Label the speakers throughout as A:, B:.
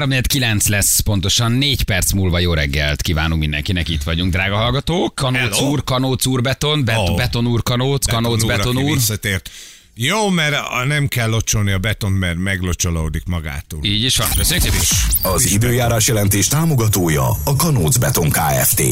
A: 3 lesz pontosan, 4 perc múlva jó reggelt kívánunk mindenkinek, itt vagyunk, drága hallgatók. Kanóc
B: Hello.
A: úr, kanóc úr beton, bet,
B: Oh.
A: beton úr kanóc, kanóc
B: úr,
A: beton
B: aki
A: úr.
B: Visszatért. Jó, mert nem kell locsolni a beton, mert meglocsolódik magától.
A: Így is van, köszönjük szépen.
C: Az időjárás jelentés támogatója a Kanóc Beton Kft.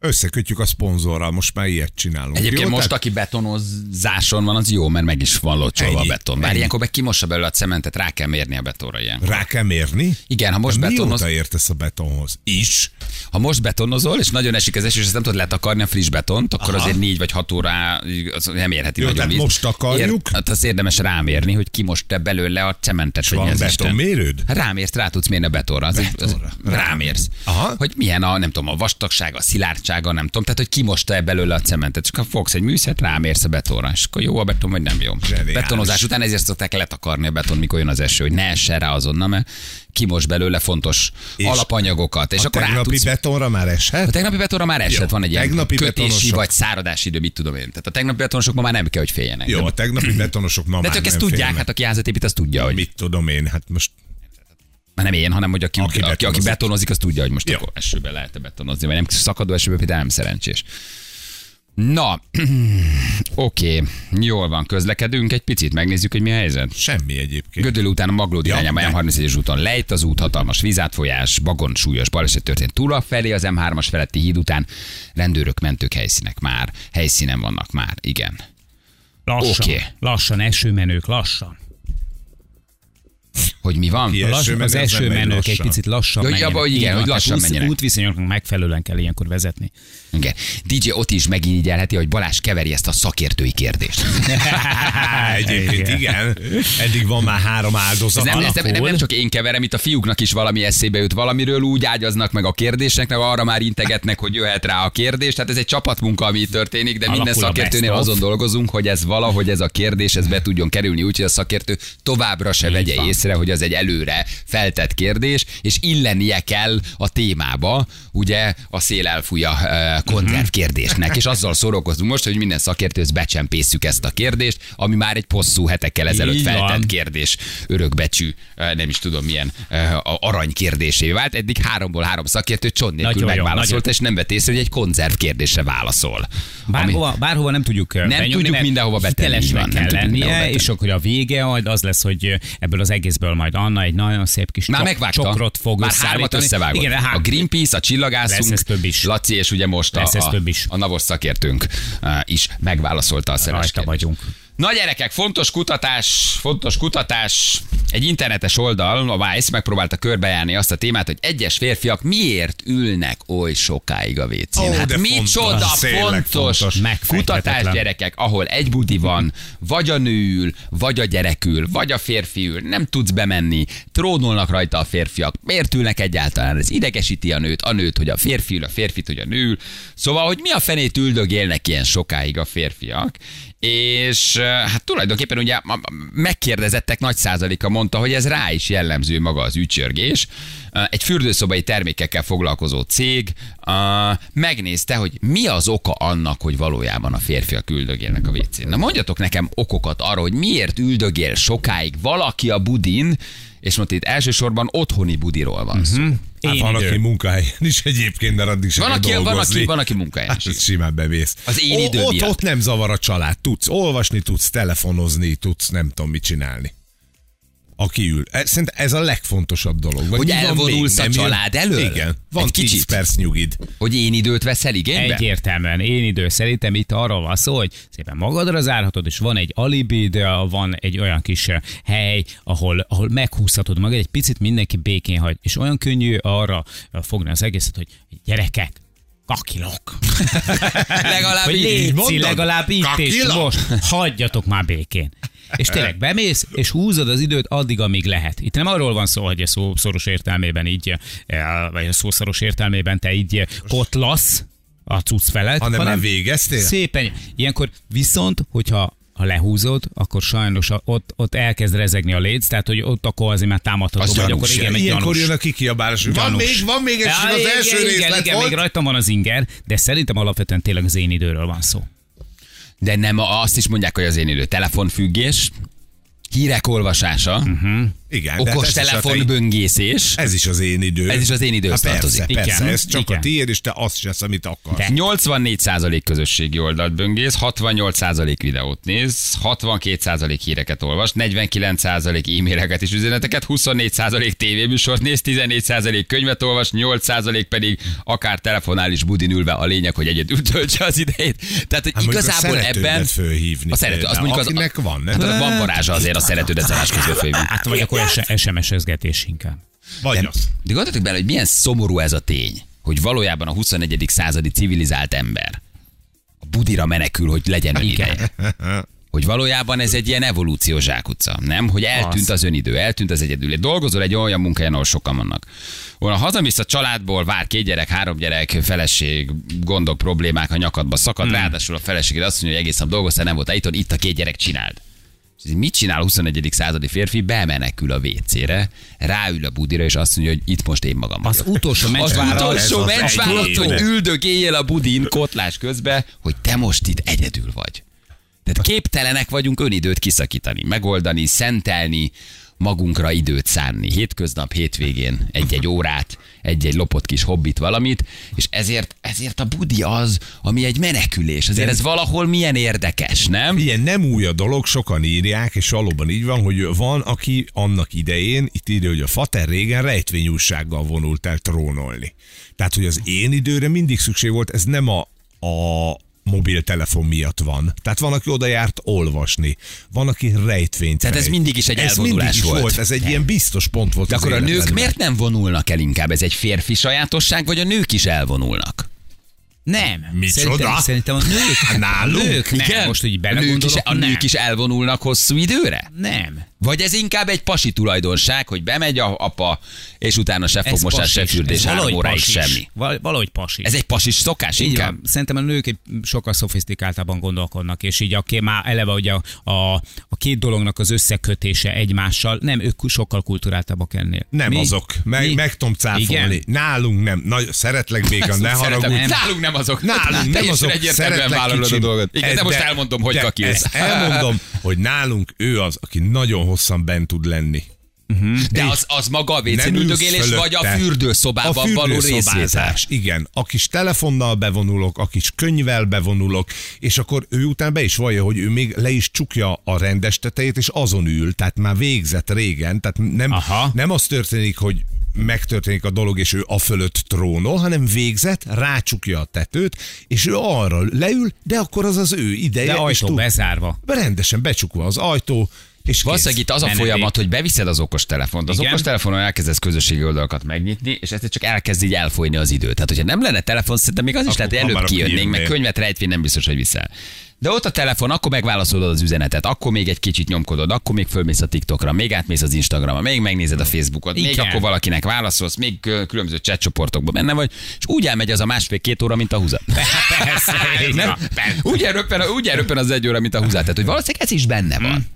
B: Összekötjük a szponzorral, most már ilyet csinálunk.
A: Egyébként
B: jó?
A: most,
B: Tehát
A: aki betonozáson van, az jó, mert meg is van locsolva a beton. Bár
B: Ennyi.
A: ilyenkor meg kimossa belőle a cementet, rá kell mérni a betonra ilyen.
B: Rá kell mérni?
A: Igen, ha most
B: De
A: betonoz,
B: Mióta értesz a betonhoz? Is?
A: ha most betonozol, és nagyon esik az eső, és ezt nem tudod letakarni a friss betont, akkor
B: Aha.
A: azért négy vagy hat órá az nem érheti
B: Jó,
A: nagyon víz.
B: most takarjuk.
A: Ér, hát az érdemes rámérni, hogy ki most te belőle a cementet. mi
B: van
A: az
B: betonmérőd?
A: Hát Rámérsz, rá tudsz mérni a betonra. Az, egy- az,
B: Betonra.
A: rámérsz.
B: Aha.
A: Hogy milyen a, nem tudom, a vastagsága, a szilárdsága, nem tudom. Tehát, hogy kimosta e belőle a cementet. Csak ha fogsz egy műszert, rámérsz a betonra. És akkor jó a beton, vagy nem jó.
B: Zseniális.
A: Betonozás után ezért szokták letakarni a beton, mikor jön az eső, hogy ne essen rá azonnal, mert kimos belőle fontos
B: És
A: alapanyagokat. És
B: a
A: akkor
B: tegnapi
A: tudsz
B: betonra már
A: a
B: eshet?
A: tegnapi betonra már esett,
B: Jó,
A: van egy ilyen kötési
B: betonosok.
A: vagy száradási idő, mit tudom én. Tehát a tegnapi betonosok ma már nem kell, hogy féljenek.
B: Jó, a tegnapi betonosok ma
A: de
B: már
A: csak ezt tudják,
B: félnek.
A: hát aki házat épít, az tudja, hogy
B: Mit tudom én, hát most
A: nem én, hanem hogy aki,
B: Aki
A: aki, aki,
B: betonozik.
A: az tudja, hogy most
B: Jó.
A: akkor esőbe lehet betonozni, vagy nem szakadó esőbe például nem szerencsés. Na, oké, jól van, közlekedünk egy picit, megnézzük, hogy mi a helyzet.
B: semmi egyébként.
A: Gödöllő után a Maglód
B: Ja,
A: irányába
B: de-
A: M31-es úton lejt az út, hatalmas vízátfolyás, bagon súlyos baleset történt túl felé az M3-as feletti híd után. Rendőrök, mentők helyszínek már, helyszínen vannak már, igen.
D: Lassan,
A: Oké.
D: okay. lassan, esőmenők, lassan.
A: Hogy mi van?
B: Ki
D: Lass,
B: esőmenő,
D: az
B: megy
D: esőmenők egy picit lassan
A: Ja,
D: menjenek.
A: hogy igen, hogy lassan menjenek.
D: Útviszonyoknak megfelelően kell ilyenkor vezetni.
A: Igen. DJ ott is megirigyelheti, hogy Balázs keveri ezt a szakértői kérdést.
B: Egyébként igen. Eddig van már három áldozat.
A: Ez nem, ez nem, nem, nem csak én keverem, itt a fiúknak is valami eszébe jut valamiről, úgy ágyaznak meg a kérdéseknek, arra már integetnek, hogy jöhet rá a kérdés. Tehát ez egy csapatmunka, ami történik, de minden
D: Alakul a
A: szakértőnél azon dolgozunk, hogy ez valahogy ez a kérdés ez be tudjon kerülni, úgyhogy a szakértő továbbra se vegye
D: van.
A: észre, hogy az egy előre feltett kérdés, és illenie kell a témába, ugye a szél elfújja konzerv kérdésnek, és azzal szórakozunk most, hogy minden szakértő becsempészük ezt a kérdést, ami már egy hosszú hetekkel ezelőtt feltett kérdés, örökbecsű, nem is tudom milyen arany kérdésé vált. Eddig háromból három szakértő csont nélkül megválaszolta, és nem vett észre, hogy egy konzerv kérdésre válaszol.
D: Bárhova, bárhova nem tudjuk nem benyomni,
A: tudjuk mindenhova betenni, van,
D: kell lennie, és akkor a vége majd az lesz, hogy ebből az egészből majd Anna egy nagyon szép kis
A: Már
D: csok-
A: megvágta.
D: csokrot fog
A: Már hármat összevágott.
D: Igen, de há-
A: a Greenpeace, a csillagászunk,
D: Lesz több is.
A: Laci, és ugye most a, a,
D: több is.
A: a navos szakértőnk eh, is megválaszolta a szeres
D: Rajta vagyunk.
A: Na gyerekek, fontos kutatás, fontos kutatás. Egy internetes oldal, a Vice megpróbálta körbejárni azt a témát, hogy egyes férfiak miért ülnek oly sokáig a WC-n.
B: Ó,
A: hát micsoda
B: fontos,
A: fontos, kutatás gyerekek, ahol egy budi van, vagy a nő ül, vagy a gyerek ül, vagy a férfi ül, nem tudsz bemenni, trónolnak rajta a férfiak. Miért ülnek egyáltalán? Ez idegesíti a nőt, a nőt, hogy a férfi ül, a férfit, hogy a nő ül. Szóval, hogy mi a fenét üldögélnek ilyen sokáig a férfiak, és eh, hát tulajdonképpen ugye megkérdezettek nagy százaléka mondta, hogy ez rá is jellemző maga az ücsörgés. Egy fürdőszobai termékekkel foglalkozó cég megnézte, hogy mi az oka annak, hogy valójában a férfiak üldögélnek a WC-n. Na mondjatok nekem okokat arra, hogy miért üldögél sokáig valaki a budin, és most itt elsősorban otthoni budiról van szó. Uh-huh.
B: Hát
D: Én
B: van,
D: idő.
B: aki munkahelyen is egyébként, de addig sem
A: Van, aki, van,
B: dolgozni.
A: aki, van, aki is.
B: Hát simán bevész.
A: Az én
B: O-
A: idő
B: ott,
A: miatt.
B: ott nem zavar a család. Tudsz olvasni, tudsz telefonozni, tudsz nem tudom mit csinálni. Aki ül. Ez- Szerintem ez a legfontosabb dolog. Vagy
A: Hogy elvonulsz
B: még?
A: a
B: jön?
A: család elől?
B: Igen. Van
A: Egy
B: 10
A: kicsit.
B: perc nyugid.
A: Hogy én időt veszel igénybe?
D: Egyértelműen, én idő szerintem itt arról van szó, hogy szépen magadra zárhatod, és van egy alibi, de van egy olyan kis eh, hely, ahol, ahol meghúzhatod magad, egy picit mindenki békén hagy, és olyan könnyű arra eh, fogni az egészet, hogy gyerekek, kakilok.
A: Legalább így.
D: létszi,
B: mondod?
D: legalább itt és most, hagyjatok már békén. És tényleg bemész, és húzod az időt addig, amíg lehet. Itt nem arról van szó, hogy a szó szoros értelmében így, eh, vagy a szószoros értelmében te így kotlasz a cucc felett,
B: Hanem már végeztél?
D: Szépen. Ilyenkor viszont, hogyha ha lehúzod, akkor sajnos ott, ott elkezd rezegni a léc, tehát hogy ott akkor azért már támadható
A: Az
D: vagy,
A: gyanús.
D: akkor igen, még
B: Ilyenkor jön a kikiabálás, van
D: Gyanús.
B: még, van még egy
D: Ja,
B: az
D: igen,
B: első
D: igen,
B: részlet
D: igen,
B: volt.
D: még rajtam van az inger, de szerintem alapvetően tényleg az én időről van szó.
A: De nem, azt is mondják, hogy az én idő telefonfüggés, hírek olvasása, uh-huh.
B: Igen, de hát
A: okos
B: ez is a az én idő.
A: Ez is az én
B: Há, persze,
A: tartozik.
B: Persze,
D: Igen.
B: ez csak
D: Igen.
B: a tiéd, és te azt se, amit akarsz.
A: 84% közösségi oldalt böngész, 68% videót néz, 62% híreket olvas, 49% e-maileket és üzeneteket, 24% tévéműsort néz, 14% könyvet olvas, 8% pedig akár telefonál is budin ülve a lényeg, hogy egyedül töltse az idejét. Tehát, hogy
B: Hát a
A: igazából
B: szeretődet
A: ebben...
B: fölhívni
A: A szerető, az mondjuk az,
B: akinek van, nem?
A: Hát van varázsa azért a szeretődet szarás közül fölhívni.
D: Hát vagy akkor SMS-ezgetés inkább.
B: Vagy
A: De,
B: az.
A: de gondoltok bele, hogy milyen szomorú ez a tény, hogy valójában a 21. századi civilizált ember a budira menekül, hogy legyen önideje. Hogy valójában ez egy ilyen evolúciós zsákutca, nem? Hogy eltűnt az önidő, eltűnt az egyedül. Dolgozol egy olyan munkahelyen, ahol sokan vannak. Volna hazamész a családból, vár két gyerek, három gyerek, feleség, gondok, problémák a nyakadba szakad, hmm. ráadásul a feleséged azt mondja, hogy egész nap dolgoztál, nem volt itthon, itt a két gyerek csináld. És Mit csinál a 21. századi férfi? Bemenekül a WC-re, ráül a budira, és azt mondja, hogy itt most én magam vagyok.
D: utolsó
A: Az utolsó
B: ez az
A: mencsvállalat,
B: egy
A: hogy
B: éve.
A: üldög éjjel a budin kotlás közben, hogy te most itt egyedül vagy. Tehát képtelenek vagyunk önidőt kiszakítani, megoldani, szentelni, magunkra időt szánni. Hétköznap, hétvégén egy-egy órát, egy-egy lopott kis hobbit valamit, és ezért, ezért a budi az, ami egy menekülés. Azért ez valahol milyen érdekes, nem?
B: Ilyen nem új a dolog, sokan írják, és valóban így van, hogy van, aki annak idején, itt írja, hogy a fater régen rejtvényúsággal vonult el trónolni. Tehát, hogy az én időre mindig szükség volt, ez nem a, a mobiltelefon miatt van. Tehát van, aki oda járt olvasni, van, aki rejtvényt
A: Tehát ez
B: rejt.
A: mindig is egy
B: ez
A: elvonulás
B: mindig is
A: volt.
B: volt. Ez egy ilyen biztos pont volt
A: De akkor a nők miért nem vonulnak el inkább? Ez egy férfi sajátosság, vagy a nők is elvonulnak?
D: Nem.
B: Micsoda?
D: Szerintem, szerintem a nők,
B: Nálunk?
D: a nők nem. Most így
A: a nők, is,
D: belegondolok,
A: a nők
D: nem.
A: is elvonulnak hosszú időre?
D: Nem.
A: Vagy ez inkább egy pasi tulajdonság, hogy bemegy a apa, és utána se
D: Ez
A: fogmosás, se fürdés,
D: Ez
A: három
D: valahogy
A: óráig semmi.
D: Val- Valahogy pasis.
A: Ez egy pasis szokás
D: Így
A: inkább?
D: van. Szerintem a nők egy sokkal szofisztikáltabban gondolkodnak, és így a, ké- már eleve ugye a, a, a két dolognak az összekötése egymással, nem, ők sokkal kulturáltabbak ennél.
B: Nem
D: Mi?
B: azok. Meg,
D: Mi?
B: meg tudom cáfolni.
D: Igen?
B: Nálunk nem. Nagy, szeretlek béka, ne haragudj.
A: Nálunk nem azok.
B: Nálunk nem
A: Teljesen
B: azok, szeretlek
A: vállalod a dolgot. Igen, de
B: Ez-
A: most elmondom, hogy
B: de
A: kakilsz.
B: ezt Elmondom, hogy nálunk ő az, aki nagyon hosszan bent tud lenni.
A: De az, az maga a WC üldögélés, vagy a fürdőszobában
B: a
A: való részvétel?
B: fürdőszobázás, Igen, a kis telefonnal bevonulok, a kis könyvvel bevonulok, és akkor ő után be is vallja, hogy ő még le is csukja a rendes tetejét, és azon ül, tehát már végzett régen, tehát nem,
D: Aha.
B: nem az történik, hogy megtörténik a dolog, és ő a fölött trónol, hanem végzett, rácsukja a tetőt, és ő arra leül, de akkor az az ő ideje.
D: De ajtó
B: tud-
D: bezárva.
B: Rendesen becsukva az ajtó, és
A: Valószínűleg itt az a
D: Menedék.
A: folyamat, hogy beviszed az okos telefont. Az
D: Igen.
A: okos telefonon elkezdesz közösségi oldalakat megnyitni, és ezt csak elkezd így elfolyni az idő. Tehát, hogyha nem lenne telefon, szerintem még az is
B: Akkor
A: lehet, hogy előbb kijönnénk, meg könyvet rejtvény nem biztos, hogy viszel. De ott a telefon, akkor megválaszolod az üzenetet, akkor még egy kicsit nyomkodod, akkor még fölmész a TikTokra, még átmész az Instagramra, még megnézed a Facebookot, még
D: Igen.
A: akkor valakinek válaszolsz, még különböző chat csoportokban benne vagy, és úgy elmegy az a másfél-két óra, mint a húzat.
D: Persze, így
A: Nem? Úgy elröppen, úgy elröppen az egy óra, mint a húzát. Tehát, hogy valószínűleg ez is benne van.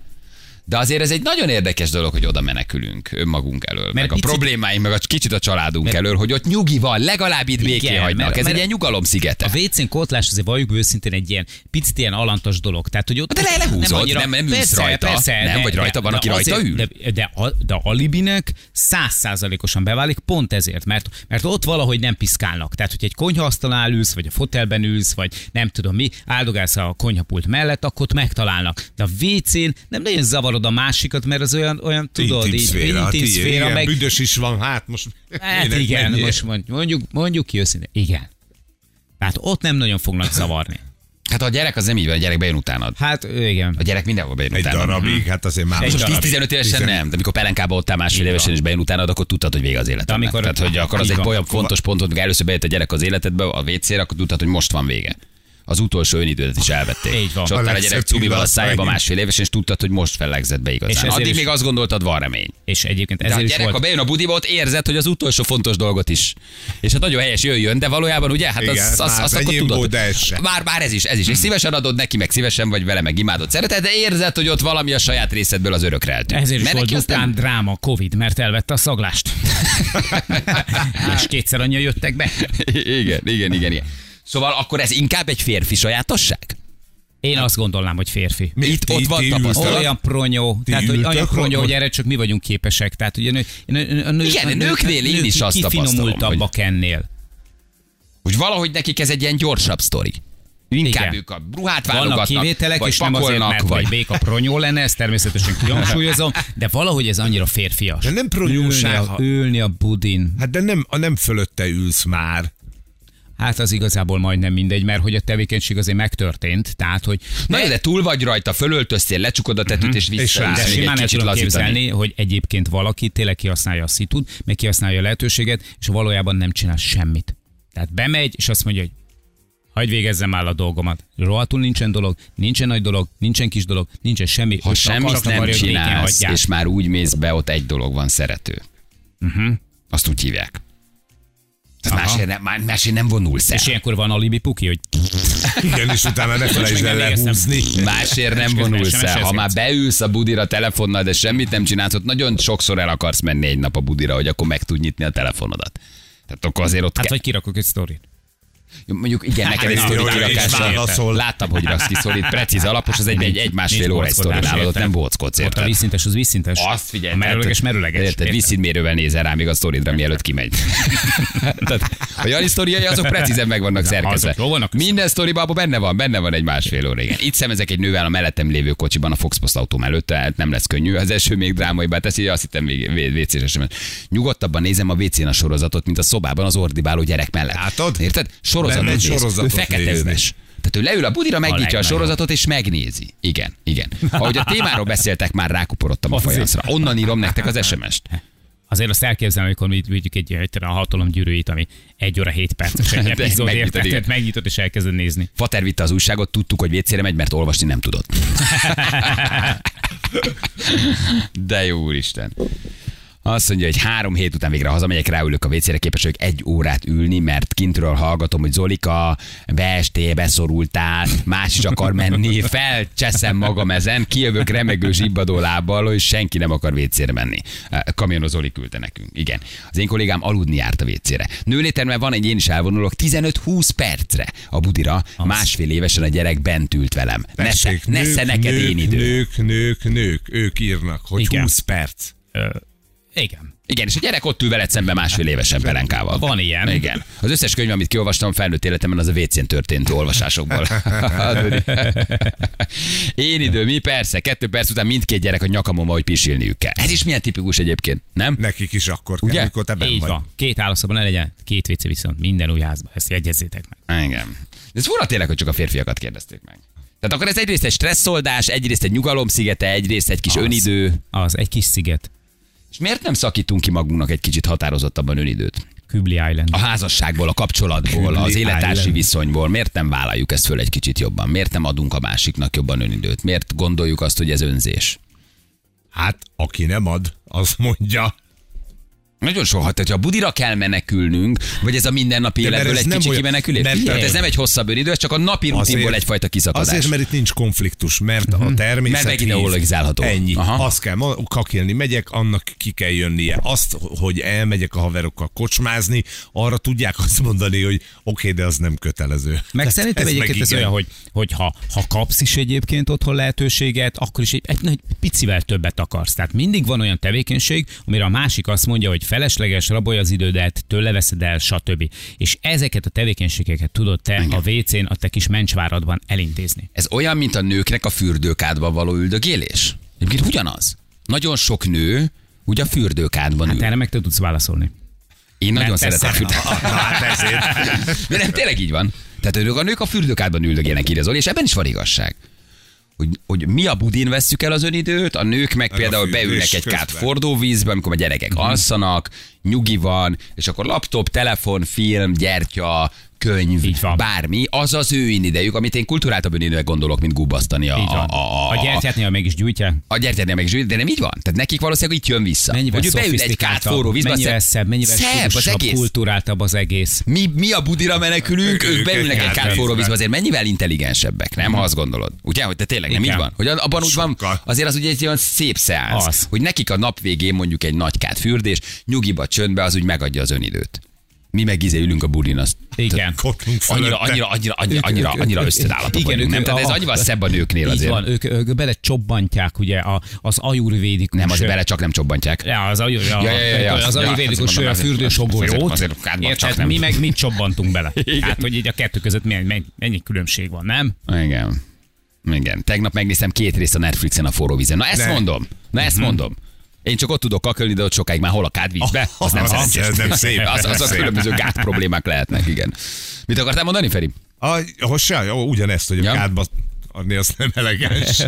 A: De azért ez egy nagyon érdekes dolog, hogy oda menekülünk önmagunk elől, meg a
D: picit-
A: problémáink, meg a kicsit a családunk elől, hogy ott nyugi van, legalább itt békén hagynak.
D: mert-
A: Ez egy
D: mert-
A: ilyen nyugalom szigete.
D: A WC-n kotlás azért valljuk őszintén egy ilyen picit ilyen alantas dolog. Tehát, hogy ott
A: De le- lehúzod, nem- nem ülsz rajta. Nem, vagy rajta van, aki rajta ül?
D: De, de, a, de alibinek százszázalékosan beválik pont ezért, mert, mert ott valahogy nem piszkálnak. Tehát, hogy egy konyhaasztalnál ülsz, vagy a fotelben ülsz, vagy nem tudom mi, áldogálsz a konyhapult mellett, akkor ott megtalálnak. De a WC-n nem nagyon zavarod a másikat, mert az olyan, olyan tudod,
B: intim
D: így,
B: szféra, hát
D: intim szféra, meg,
B: büdös is van, hát most...
D: Hát igen,
B: menjél?
D: most mond- mondjuk, mondjuk ki őszintén. Igen. Tehát ott nem nagyon fognak zavarni.
A: Hát a gyerek az nem így van, a gyerek bejön utánad.
D: Hát igen.
A: A gyerek mindenhol bejön
B: Egy
A: utánad.
B: darabig, hát azért már...
D: Egy
B: most
D: darabig.
A: 10-15 évesen
B: Tizen-
A: nem, de amikor pelenkába ott másfél évesen is bejön utánad, akkor tudtad, hogy vége az életednek.
D: amikor-
A: Tehát, hogy akkor az egy olyan fontos pont, hogy először bejött a gyerek az életedbe, a WC-re, akkor tudtad, hogy most van vége. Az utolsó önidőt is elvették.
D: Így van.
A: És ott
B: A
A: a gyerek cumival a szájában másfél évesen, és tudtad, hogy most fellegzett be
D: És
A: igazán.
D: ezért
A: Addig
D: is-
A: még azt gondoltad, van remény.
D: És egyébként
A: De a
D: ezért is
A: gyerek, ha
D: volt...
A: bejön a budiba, ott érzed, hogy az utolsó fontos dolgot is. És hát nagyon helyes jöjjön, de valójában ugye, hát az,
B: Igen,
A: az, az,
B: már
A: azt akkor tudod.
B: de ez.
A: Már, már ez is, ez is. És szívesen adod neki, meg szívesen vagy vele, meg imádod, szereted, de érzed, hogy ott valami a saját részedből az örökre eltűnt.
D: Ezért is volt
A: neki azt
D: után
A: nem-
D: dráma Covid, mert elvette a szaglást. és kétszer annyian jöttek be.
A: igen, igen, igen, igen. Szóval akkor ez inkább egy férfi sajátosság?
D: Én azt gondolnám, hogy férfi.
B: Mi-
A: Itt- ott van
B: ti
A: tapasztalat.
D: Olyan pronyó,
B: Ti
D: tehát hogy olyan pronyó,
B: hogy-
D: hogy erre csak mi vagyunk képesek. Tehát ugye nő, nő, a nő,
A: Igen,
D: a nők-
A: nőknél én is azt tapasztalom,
D: kifinomultabbak ennél.
A: Hogy valahogy nekik ez egy ilyen gyorsabb sztori. Inkább
D: Igen.
A: ők a ruhát
D: Vannak
A: válogatnak,
D: kivételek,
A: vagy
D: és nem azért, mert
A: vagy...
D: béka pronyó lenne, ezt természetesen kihangsúlyozom, de valahogy ez annyira férfias.
B: De nem
D: ülni
B: pronyóság,
D: a,
B: ha-
D: ülni a budin.
B: Hát de nem, a nem fölötte ülsz már.
D: Hát az igazából majdnem mindegy, mert hogy a tevékenység azért megtörtént, tehát hogy
A: Na jó, de túl vagy rajta, fölöltöztél, lecsukod a tetőt, és
B: És
A: vissza.
B: rá.
D: de simán el tudom képzelni, hogy egyébként valaki tényleg kihasználja a szitut, meg kihasználja a lehetőséget, és valójában nem csinál semmit. Tehát bemegy, és azt mondja, hogy hagyd végezzem már a dolgomat. Rohadtul nincsen dolog, nincsen nagy dolog, nincsen kis dolog, nincsen semmi.
A: Ha semmit
D: azt
A: nem csinálsz, és már úgy mész be, ott egy dolog van, szerető.
D: Uh-huh.
A: Azt úgy hívják. Tehát másért nem, má- másért nem vonulsz el.
D: És ilyenkor van alibi puki, hogy
B: Igen, és utána ne felejtsd el lehúzni.
A: Másért nem vonulsz el. Ha már beülsz a budira telefonnal, de semmit nem csinálsz, ott nagyon sokszor el akarsz menni egy nap a budira, hogy akkor meg tud nyitni a telefonodat. Tehát akkor azért ott
D: hát
A: kell.
D: vagy kirakok egy sztorit.
A: Mondjuk igen, neked egy sztori
B: válaszol.
A: Láttam, hogy raksz ki sztorit, precíz alapos, az egy, egy, egy másfél óra egy sztori nálad, nem bockodsz,
D: Ott a vízszintes, az vízszintes.
A: Azt figyelj.
D: A merőleges.
A: Érted, vízszínmérővel nézel rá még a sztoridra, mielőtt kimegy. Tehát a Jani sztoriai azok precízen meg vannak szerkezve. Minden sztoriban abban benne van, benne van egy másfél óra, igen. Itt szemezek egy nővel a mellettem lévő kocsiban a Fox Post autóm előtt, tehát nem lesz könnyű. Az első még drámai, bár teszi, azt hittem még WC-s Nyugodtabban nézem a WC-n a sorozatot, mint a szobában az ordibáló gyerek mellett.
B: Látod?
A: Érted? Sorozatot, ő feketezves. Tehát ő leül a budira, megnyitja a,
D: legnagyobb.
A: sorozatot és megnézi. Igen, igen. Ahogy a témáról beszéltek, már rákuporodtam a fajaszra. Onnan írom nektek az SMS-t.
D: Azért azt elképzelem, amikor mi vigyük egy, egy a hatalom gyűrűit, ami egy óra hét perces egy epizód érted, megnyitod és elkezded nézni.
A: Fater vitte az újságot, tudtuk, hogy vécére megy, mert olvasni nem tudott. De jó úristen. Azt mondja, hogy három hét után végre hazamegyek, ráülök a WC-re, képes vagyok egy órát ülni, mert kintről hallgatom, hogy Zolika, beestél, beszorultál, más is akar menni, felcseszem magam ezen, kijövök remegő zsibbadó lábbal, hogy senki nem akar WC-re menni. Kamionos Zoli küldte nekünk. Igen. Az én kollégám aludni járt a WC-re. Nőléterben van egy, én is elvonulok 15-20 percre a budira, másfél évesen a gyerek bent ült velem. Nesze,
B: Tessék,
A: nesze neked
B: nők,
A: én idő.
B: Nők, nők, nők, ők írnak, hogy
D: Igen.
B: 20 perc.
D: Ö, igen.
A: Igen, és a gyerek ott ül veled szemben másfél évesen pelenkával.
D: Van ilyen.
A: Igen. Az összes könyv, amit kiolvastam felnőtt életemben, az a WC-n történt olvasásokból. Én idő, mi persze, kettő perc után mindkét gyerek a nyakamon, hogy pisilniük kell. Ez is milyen tipikus egyébként, nem?
B: Nekik is akkor
A: Ugye?
B: kell, amikor te benn
D: Így
B: vagy.
D: van. Két állószobban ne legyen, két WC viszont minden új házban. Ezt jegyezzétek meg.
A: Igen. De ez fura tényleg, hogy csak a férfiakat kérdezték meg. Tehát akkor ez egyrészt egy stresszoldás, egyrészt egy nyugalomszigete, egyrészt egy kis
D: Az.
A: önidő.
D: Az, egy kis sziget.
A: És miért nem szakítunk ki magunknak egy kicsit határozottabban önidőt?
D: Kübli Island.
A: A házasságból, a kapcsolatból, az
B: Kübli
A: élettársi
B: Island.
A: viszonyból. Miért nem vállaljuk ezt föl egy kicsit jobban? Miért nem adunk a másiknak jobban önidőt? Miért gondoljuk azt, hogy ez önzés?
B: Hát, aki nem ad, az mondja.
A: Nagyon soha, tehát ha a budira kell menekülnünk, vagy ez a mindennapi
B: De mert
A: életből
B: ez
A: egy
B: nem
A: kicsi
B: olyan-
A: kimenekülés? Tehát ez nem egy hosszabb önidő, ez csak a napi rutinból egyfajta kiszakadás.
B: Azért, mert itt nincs konfliktus, mert a természet
A: Mert
B: hív.
A: megideologizálható.
B: Ennyi.
A: Aha.
B: Azt kell ma- kakilni, megyek, annak ki kell jönnie. Azt, hogy elmegyek a haverokkal kocsmázni, arra tudják azt mondani, hogy oké, okay, de az nem kötelező.
D: Meg
B: Tehát
D: szerintem egyébként ez
B: igen.
D: olyan, hogy, hogy ha, ha kapsz is egyébként otthon lehetőséget, akkor is egy, egy, egy picivel többet akarsz. Tehát mindig van olyan tevékenység, amire a másik azt mondja, hogy felesleges, rabolja az idődet, tőle veszed el, stb. És ezeket a tevékenységeket tudod te a WC-n, a te kis mencsváradban elintézni.
A: Ez olyan, mint a nőknek a fürdőkádban való üldögélés? Egyébként ugyanaz. Nagyon sok nő ugye a fürdőkádban
D: Hát
A: ül.
D: erre meg te tudsz válaszolni.
A: Én nagyon
D: Mert te
A: szeretem
D: szeret-
A: fürdőkádban.
B: Hát.
A: De nem, tényleg így van. Tehát ők a nők a fürdőkádban üldögélnek, írja Zoli, és ebben is van igazság. Hogy, hogy mi a budin vesszük el az önidőt, a nők meg például beülnek egy kát fordóvízbe, amikor a gyerekek alszanak, nyugi van, és akkor laptop, telefon, film, gyertya, könyv,
D: Így van.
A: bármi, az az ő idejük, amit én kulturáltabb önidőnek gondolok, mint gubasztani a, a, a,
D: A gyertyát néha meg is gyújtják.
A: a gyertyánél meg is, de nem így van. Tehát nekik valószínűleg itt jön vissza.
D: Mennyivel
A: hogy ő beül egy kát forró vízbe,
D: mennyivel szebb, mennyivel
A: szebb az egész.
D: kulturáltabb az egész.
A: Mi, mi a budira menekülünk, ők
B: Ők
A: beülnek egy kát forró
B: vízbe.
A: azért mennyivel intelligensebbek, nem, ha azt gondolod? Ugye, hogy te tényleg nem így van? Hogy abban úgy van, azért az ugye egy olyan szép szeánsz,
D: Az.
A: hogy nekik a nap végén mondjuk egy nagy kát fürdés, nyugiba, csöndbe, az úgy megadja az önidőt. Mi meg izé ülünk a bulin, azt
D: Igen.
A: Annyira, annyira, annyira, annyira, annyira, annyira összedállatok
D: igen,
A: vagyunk,
D: ők-
A: nem? Tehát ez
D: a-
A: annyival szebb a nőknél azért.
D: van, ők, ők bele csobantják ugye a, az ajurvédikus...
A: Nem, az bele csak nem csobbantják.
D: Ja, az, ajur, ja,
A: Ja, ja, ja, ja.
D: az
A: Ja,
D: ajurvédikus
A: azt mondom,
D: fürdős
A: azért-
D: ogolyót.
A: azért kádban csak
D: Érted? Mi meg mit csobbantunk bele. Hát, hogy így a kettő között mennyi, különbség van, nem?
A: Igen. Igen. Tegnap megnéztem két részt a Netflixen a forró vízen. Na ezt mondom. Na ezt
D: Mhm.
A: mondom. Én csak ott tudok kakölni, de ott sokáig már hol a kádvízbe. Az nem
B: Az-
A: szerencsés.
B: ez nem szép.
A: Az, az a különböző gát problémák lehetnek, igen. Mit akartál mondani, Feri?
B: A, hozzá, jó, ugyanezt, hogy a
A: Ja.
B: kádba adni, azt nem elegáns.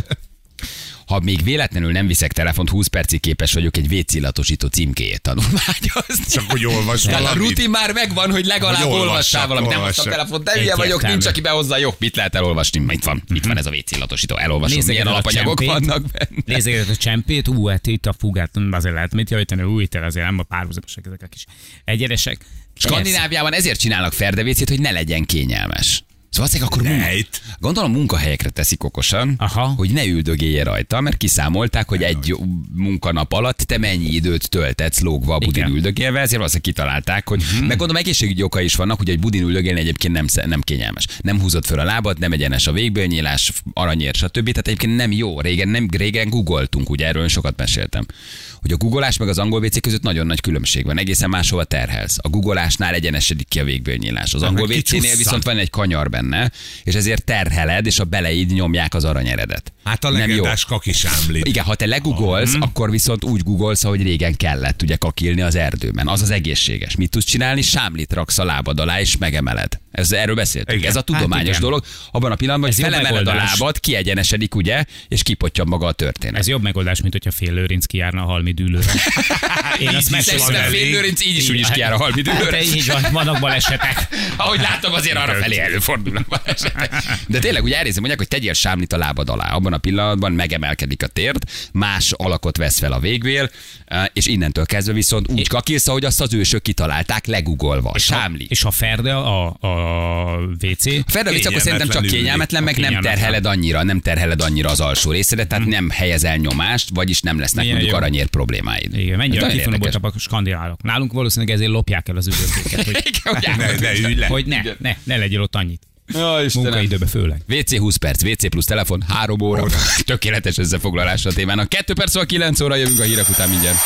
A: Ha még véletlenül nem viszek telefont, 20 percig képes vagyok egy vécillatosító címkéjét tanulmányozni.
B: Csak hogy olvas
A: Tehát a rutin már megvan, hogy legalább
B: Hogy
A: olvassál valamit. Nem hoztam telefont, de hülye vagyok, nincs, aki behozza. Jó, mit lehet elolvasni? Itt van, itt van ez a vécillatosító. Elolvasom,
D: Nézzétek
A: milyen alapanyagok
D: csempét.
A: vannak benne.
D: Nézzétek a csempét, ú, hát itt a fugát, azért lehet mit javítani, új, itt azért nem a párhuzamosak ezek a kis egyenesek.
A: Skandináviában ezért csinálnak ferdevécét, hogy ne legyen kényelmes. Szóval akkor munka,
B: Nejt.
A: Gondolom munkahelyekre teszik okosan,
D: Aha.
A: hogy ne üldögélje rajta, mert kiszámolták, hogy egy munkanap alatt te mennyi időt töltetsz lógva a budin
D: Igen.
A: üldögélve, ezért azt kitalálták, hogy hmm. meg gondolom egészségügyi oka is vannak, hogy egy budin üldögélni egyébként nem, nem kényelmes. Nem húzod föl a lábad, nem egyenes a végbélnyílás, aranyér, stb. Tehát egyébként nem jó. Régen, nem, régen googoltunk, ugye erről sokat meséltem. Hogy a googolás meg az angol WC között nagyon nagy különbség van. Egészen máshova terhelsz. A googolásnál egyenesedik ki a végbélnyílás. Az angol WC-nél viszont van egy kanyar benne, és ezért terheled, és a beleid nyomják az aranyeredet.
B: Hát a
A: Nem jó.
B: legendás kakisámli.
A: Igen, ha te legugolsz,
B: Mhm.
A: akkor viszont úgy googolsz, ahogy régen kellett ugye kakilni az erdőben. Az az egészséges. Mit tudsz csinálni? Sámlit raksz a lábad alá, és megemeled. Ez, erről beszéltünk.
B: Igen.
A: Ez a tudományos
D: igen.
A: dolog. Abban a pillanatban, hogy
D: Ez jó
A: felemeled a lábad, kiegyenesedik, ugye, és kipottyan maga a történet.
D: Ez jobb megoldás, mint hogyha fél lőrinc kijárna a halmi dűlőre. Én azt
B: elég.
A: fél lőrinc így is úgy is kijár a halvidőről.
D: Hát, így van, vannak balesetek.
A: Ahogy látom, azért arra felé előfordulnak balesetek. De tényleg ugye elnézem, mondják, hogy tegyél sámlit a lábad alá. Abban a pillanatban megemelkedik a térd, más alakot vesz fel a végvél, eh, és innentől kezdve viszont úgy kakilsz, ahogy azt az ősök kitalálták, legugolva. A sámli.
D: És ha ferde a, a WC,
A: A Ferdavic akkor szerintem csak kényelmetlen, meg nem terheled annyira, nem terheled annyira az alsó részedet, tehát nem helyezel nyomást, vagyis nem lesznek
D: Milyen
A: mondjuk
D: jó.
A: aranyér problémáid.
D: igen, mennyire
A: nagyon
D: kifinomultabb a skandinávok. Nálunk valószínűleg ezért lopják el az üdvözléket, hogy,
B: Ne, ne
D: hogy ne, ne, ne legyél ott annyit.
A: Ja, Istenem.
D: Munkaidőben főleg.
A: WC 20 perc, WC plusz telefon 3 óra. Tökéletes összefoglalás a témának. 2 perc, szóval 9 óra jövünk a hírek után mindjárt.